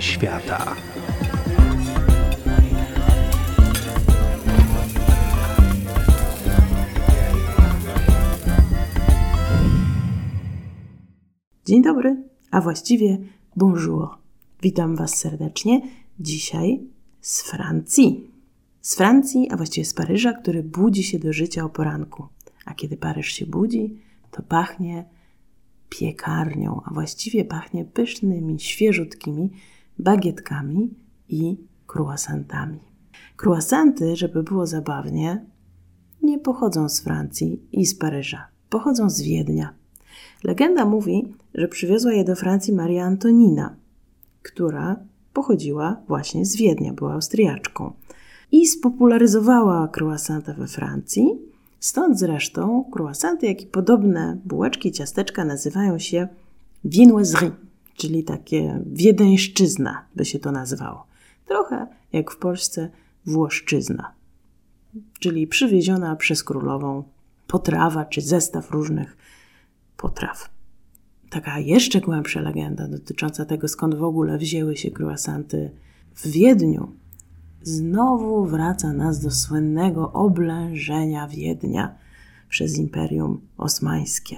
Świata. Dzień dobry, a właściwie bonjour. Witam Was serdecznie. Dzisiaj z Francji. Z Francji, a właściwie z Paryża, który budzi się do życia o poranku. A kiedy Paryż się budzi, to pachnie piekarnią, a właściwie pachnie pysznymi, świeżutkimi bagietkami i croissantami. Croissanty, żeby było zabawnie, nie pochodzą z Francji i z Paryża. Pochodzą z Wiednia. Legenda mówi, że przywiozła je do Francji Maria Antonina, która pochodziła właśnie z Wiednia, była Austriaczką i spopularyzowała croissanta we Francji. Stąd zresztą croissanty, jak i podobne bułeczki ciasteczka nazywają się viennoiserie, czyli takie wiedeńszczyzna by się to nazywało. Trochę jak w Polsce włoszczyzna, czyli przywieziona przez królową potrawa czy zestaw różnych potraw. Taka jeszcze głębsza legenda dotycząca tego, skąd w ogóle wzięły się croissanty w Wiedniu, znowu wraca nas do słynnego oblężenia Wiednia przez Imperium Osmańskie.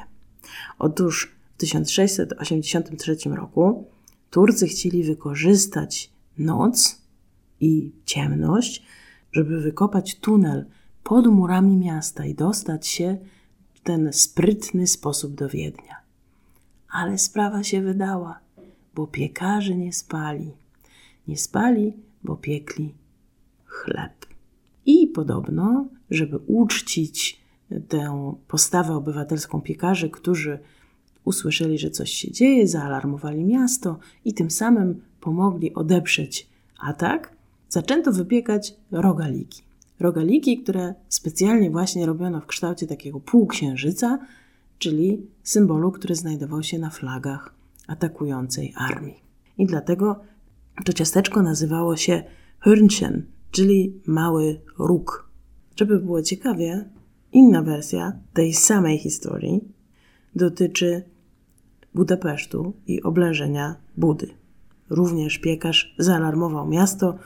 Otóż w 1683 roku Turcy chcieli wykorzystać noc i ciemność, żeby wykopać tunel pod murami miasta i dostać się w ten sprytny sposób do Wiednia. Ale sprawa się wydała, bo piekarze nie spali. Nie spali, bo piekli chleb. I podobno, żeby uczcić tę postawę obywatelską piekarzy, którzy usłyszeli, że coś się dzieje, zaalarmowali miasto i tym samym pomogli odeprzeć atak, zaczęto wypiekać rogaliki. Rogaliki, które specjalnie właśnie robiono w kształcie takiego półksiężyca, czyli symbolu, który znajdował się na flagach atakującej armii. I dlatego to ciasteczko nazywało się Hörnchen, czyli mały róg. Żeby było ciekawie, inna wersja tej samej historii dotyczy Budapesztu i oblężenia Budy. Również piekarz zaalarmował miasto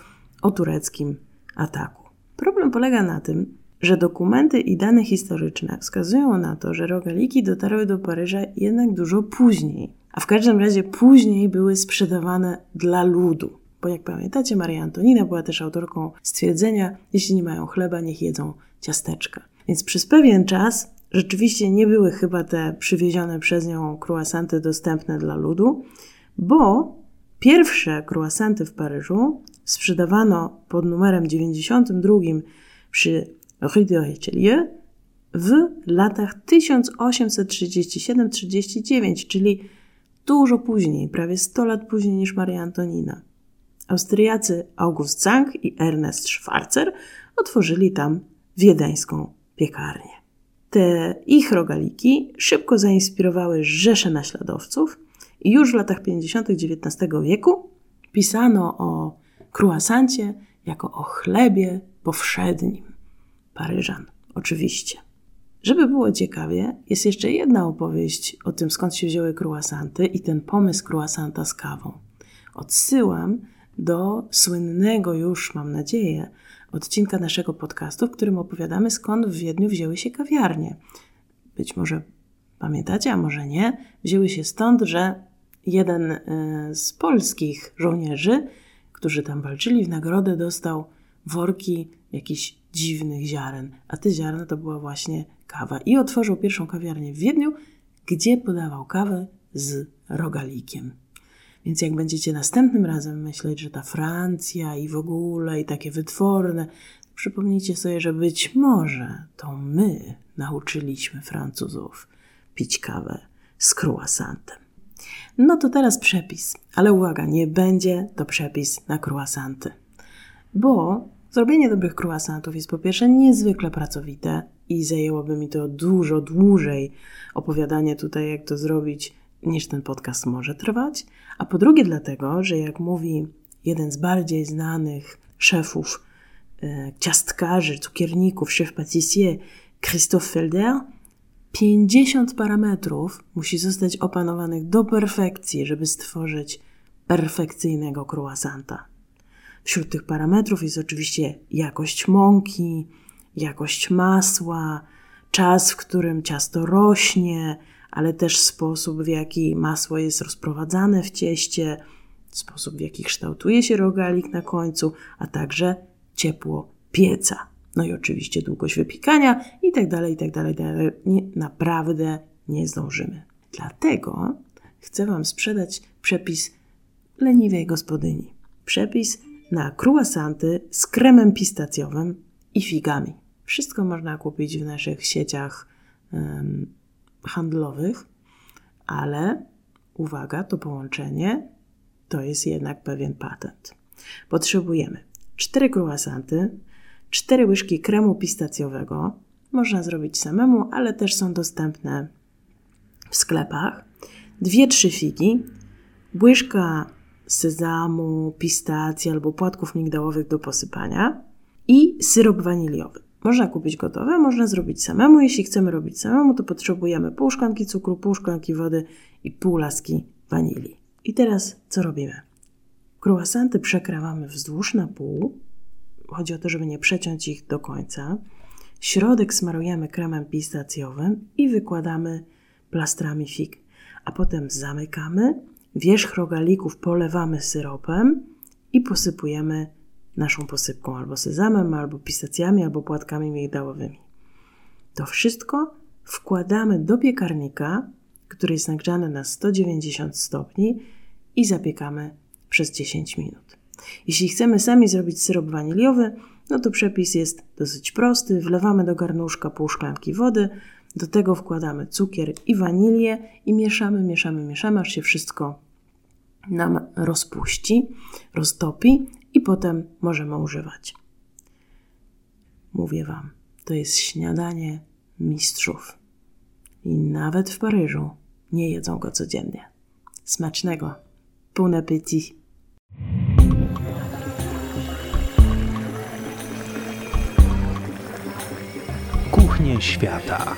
o tureckim ataku. Problem polega na tym, że dokumenty i dane historyczne wskazują na to, że rogaliki dotarły do Paryża jednak dużo później, a w każdym razie później były sprzedawane dla ludu. Bo jak pamiętacie, Maria Antonina była też autorką stwierdzenia: jeśli nie mają chleba, niech jedzą ciasteczka. Więc przez pewien czas rzeczywiście nie były chyba te przywiezione przez nią croissanty dostępne dla ludu, bo pierwsze croissanty w Paryżu sprzedawano pod numerem 92 przy Rue de Richelieu w latach 1837-39, czyli dużo później, prawie 100 lat później niż Maria Antonina. Austriacy August Zank i Ernest Schwarzer otworzyli tam wiedeńską piekarnię. Te ich rogaliki szybko zainspirowały rzesze naśladowców i już w latach 50. XIX wieku pisano o croissancie jako o chlebie powszednim. Paryżan, oczywiście. Żeby było ciekawie, jest jeszcze jedna opowieść o tym, skąd się wzięły croissanty i ten pomysł croissanta z kawą. Odsyłam do słynnego już, mam nadzieję, odcinka naszego podcastu, w którym opowiadamy, skąd w Wiedniu wzięły się kawiarnie. Być może pamiętacie, a może nie. Wzięły się stąd, że jeden e, z polskich żołnierzy, którzy tam walczyli, w nagrodę dostał worki jakichś dziwnych ziaren, a te ziarna to była właśnie kawa. I otworzył pierwszą kawiarnię w Wiedniu, gdzie podawał kawę z rogalikiem. Więc jak będziecie następnym razem myśleć, że ta Francja i w ogóle i takie wytworne, przypomnijcie sobie, że być może to my nauczyliśmy Francuzów pić kawę z croissantem. No to teraz przepis, ale uwaga, nie będzie to przepis na croissanty, bo zrobienie dobrych croissantów jest po pierwsze niezwykle pracowite i zajęłoby mi to dużo dłużej opowiadanie tutaj, jak to zrobić niż ten podcast może trwać, a po drugie dlatego, że jak mówi jeden z bardziej znanych szefów e, ciastkarzy, cukierników, szef pâtissier Christophe Felder, 50 parametrów musi zostać opanowanych do perfekcji, żeby stworzyć perfekcyjnego croissanta. Wśród tych parametrów jest oczywiście jakość mąki, jakość masła, czas, w którym ciasto rośnie, ale też sposób, w jaki masło jest rozprowadzane w cieście, sposób, w jaki kształtuje się rogalik na końcu, a także ciepło pieca. No i oczywiście długość wypikania i tak dalej, i tak dalej. Naprawdę nie zdążymy. Dlatego chcę Wam sprzedać przepis leniwej gospodyni. Przepis na croissanty z kremem pistacjowym i figami. Wszystko można kupić w naszych sieciach handlowych, ale uwaga, to połączenie to jest jednak pewien patent. Potrzebujemy 4 croissanty, 4 łyżki kremu pistacjowego. Można zrobić samemu, ale też są dostępne w sklepach. 2-3 figi, łyżka sezamu, pistacji albo płatków migdałowych do posypania i syrop waniliowy. Można kupić gotowe, można zrobić samemu. Jeśli chcemy robić samemu, to potrzebujemy pół szklanki cukru, pół szklanki wody i pół laski wanilii. I teraz co robimy? Croissanty przekrawamy wzdłuż na pół. Chodzi o to, żeby nie przeciąć ich do końca. Środek smarujemy kremem pistacjowym i wykładamy plastrami fig. A potem zamykamy, wierzch rogalików polewamy syropem i posypujemy naszą posypką albo sezamem, albo pistacjami, albo płatkami migdałowymi. To wszystko wkładamy do piekarnika, który jest nagrzany na 190 stopni i zapiekamy przez 10 minut. Jeśli chcemy sami zrobić syrop waniliowy, no to przepis jest dosyć prosty. Wlewamy do garnuszka pół szklanki wody, do tego wkładamy cukier i wanilię i mieszamy, mieszamy, mieszamy, aż się wszystko nam rozpuści, roztopi i potem możemy używać. Mówię Wam, to jest śniadanie mistrzów. I nawet w Paryżu nie jedzą go codziennie. Smacznego! Bon appétit. Kuchnie świata.